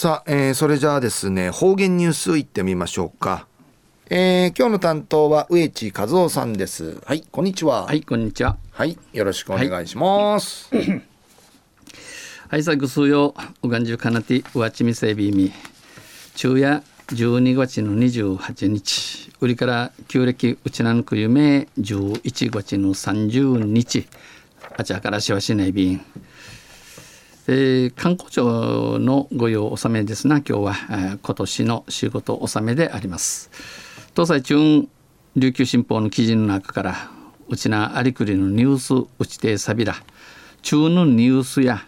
さあ、えー、それじゃあですね方言ニュースいってみましょうか。えー、今日の担当は植地和夫さんです。はい。こんにちは。はいこんにちは。はいよろしくお願いします、はい、はい、さぐすようがんじゅうかなてうわちみせびみ。昼夜12月の28日。売りから旧暦うちなぬく夢。11月の30日。あちらからしわしない便えー、観光庁の御用納めですな。今日は、えー、今年の仕事納めであります。東西中琉球新報の記事の中からうちなありくりのニュースうちてさびら。中のニュースや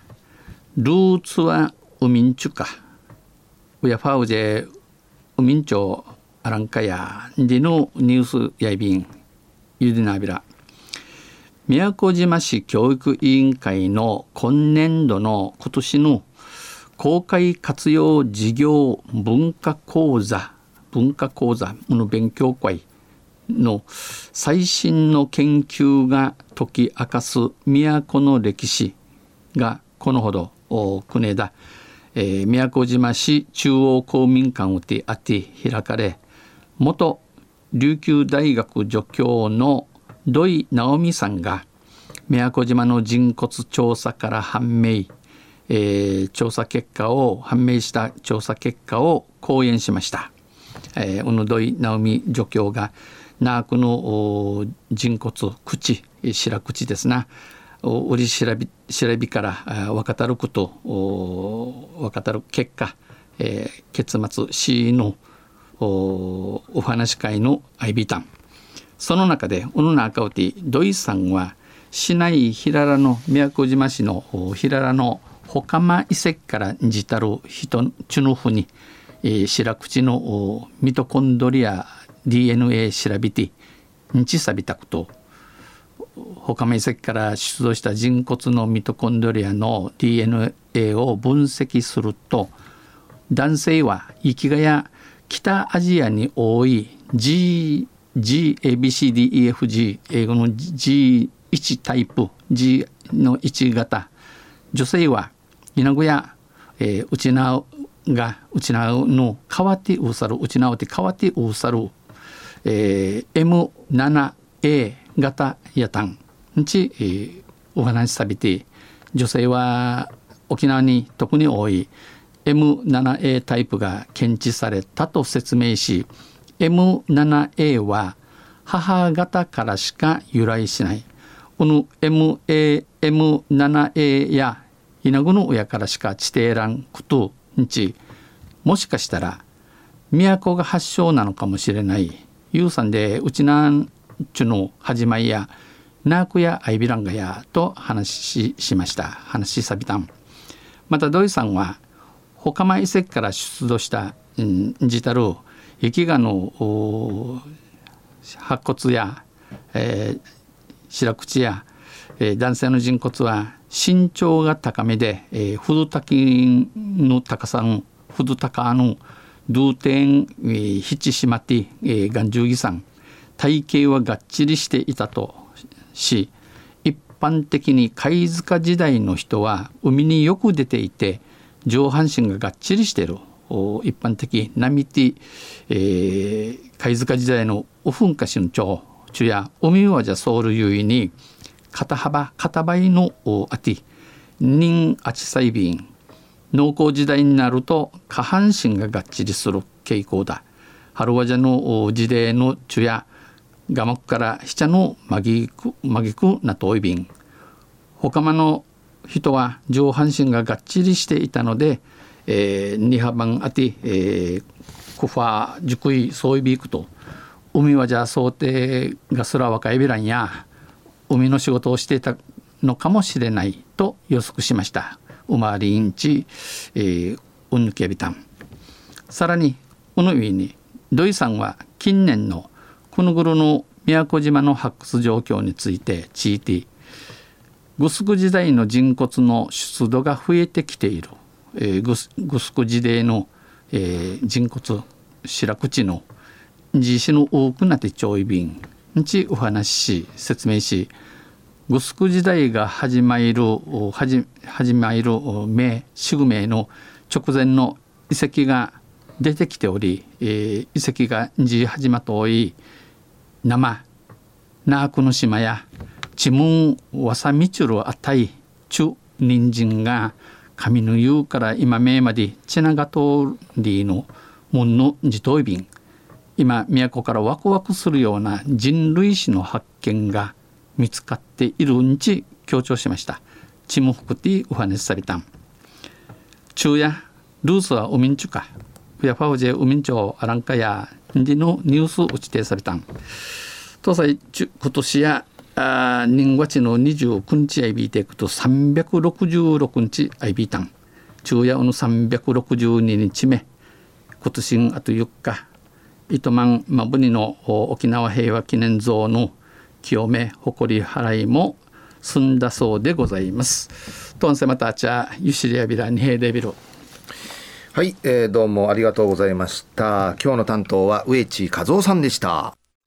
ルーツはウミンチュカウヤファウジェウミンチョアランカヤディのニュースやいびん。ゆでなびら宮古島市教育委員会の今年度の今年の公開活用事業文化講座文化講座の勉強会の最新の研究が解き明かす都の歴史がこのほど国枝、えー、宮古島市中央公民館をてあって開かれ元琉球大学助教の土井直美さんが宮古島の人骨調査から判明、えー、調査結果を判明した調査結果を講演しました。えー、小野土井直美助教がナークの人骨口白口ですな。売り調べ調べから分かたること分かたる結果、えー、結末 C のおお話会の IB タンその中で小野中尾テ土井さんは市内平良の宮古島市の平良の他間遺跡からじたる人チュヌフにえー、白口のミトコンドリア DNA 調べて日さびたこと他面積から出土した人骨のミトコンドリアの DNA を分析すると男性は生きがや北アジアに多い G GABCDEFG 英語の G1 タイプ G の1型。女性は稲子や、えー、内縄がうちなの変わってうさるうちなうて変わってうさる、えー、M7A 型やたん。ち、えー、お話しさびて女性は沖縄に特に多い M7A タイプが検知されたと説明し M7A は母方からしか由来しない。この MA M7A や稲子の親からしか地底欄こと日もしかしたら都が発祥なのかもしれない。ゆうさんでうちなんちゅの始まりやナークやアイビランガやと話ししました。話しさびたん。また土井さんは他間遺跡から出土した、うん、ジタル雪画の白骨や、えー、白口や、えー、男性の人骨は身長が高めで、えー、フルタキの高さのフルタカのドゥーテン、えー、ヒチシマティ、えー、ガンジュギさん体型はがっちりしていたとし一般的に貝塚時代の人は海によく出ていて上半身ががっちりしている。一般的波ティ、えー、貝塚時代のオフンカシの蝶中や海はじゃソウル優位に肩幅肩倍のあて人あちさいびん。農耕時代になると下半身ががっちりする傾向だ。春和じゃの事例の中やがまくからひちゃのまぎくまぎくなといびん。他の人は上半身ががっちりしていたので、えー、二幅あて、えー、クファ熟いそういびくと海はじゃあ想定がすら若いびらんや海の仕事をしていたのかもしれないと予測しましたウマリンチ、えー、ウヌケビタンさらにこの上に土井さんは近年のこの頃の宮古島の発掘状況について聞いグスク時代の人骨の出土が増えてきている、えー、グスグスク時代の、えー、人骨白口の地震の多くなって調理便ちお話しし説明しグスク時代が始まる始始まる名宿名の直前の遺跡が出てきており、えー、遺跡がじ始まとおい生ナークの島やチムンワサミチュルあたいチュ人参が上の湯から今目までチナガトリの門の自頭便今都からワクワクするような人類史の発見が見つかっているんち強調しました。チムフクティウハネスサビタン昼夜ルースはウミンチュカウヤファウジェウミンチョアランカヤンディのニュース打ち定されたん。東西今年やあ人月の29日 IB テイクと366日 IB タン昼夜の362日目今年あと4日糸満まぶにの沖縄平和記念像の清め誇り払いも済んだそうでございます。とんせまたちゃゆしりやびらにへでびる。はい、えー、どうもありがとうございました。今日の担当は植地和夫さんでした。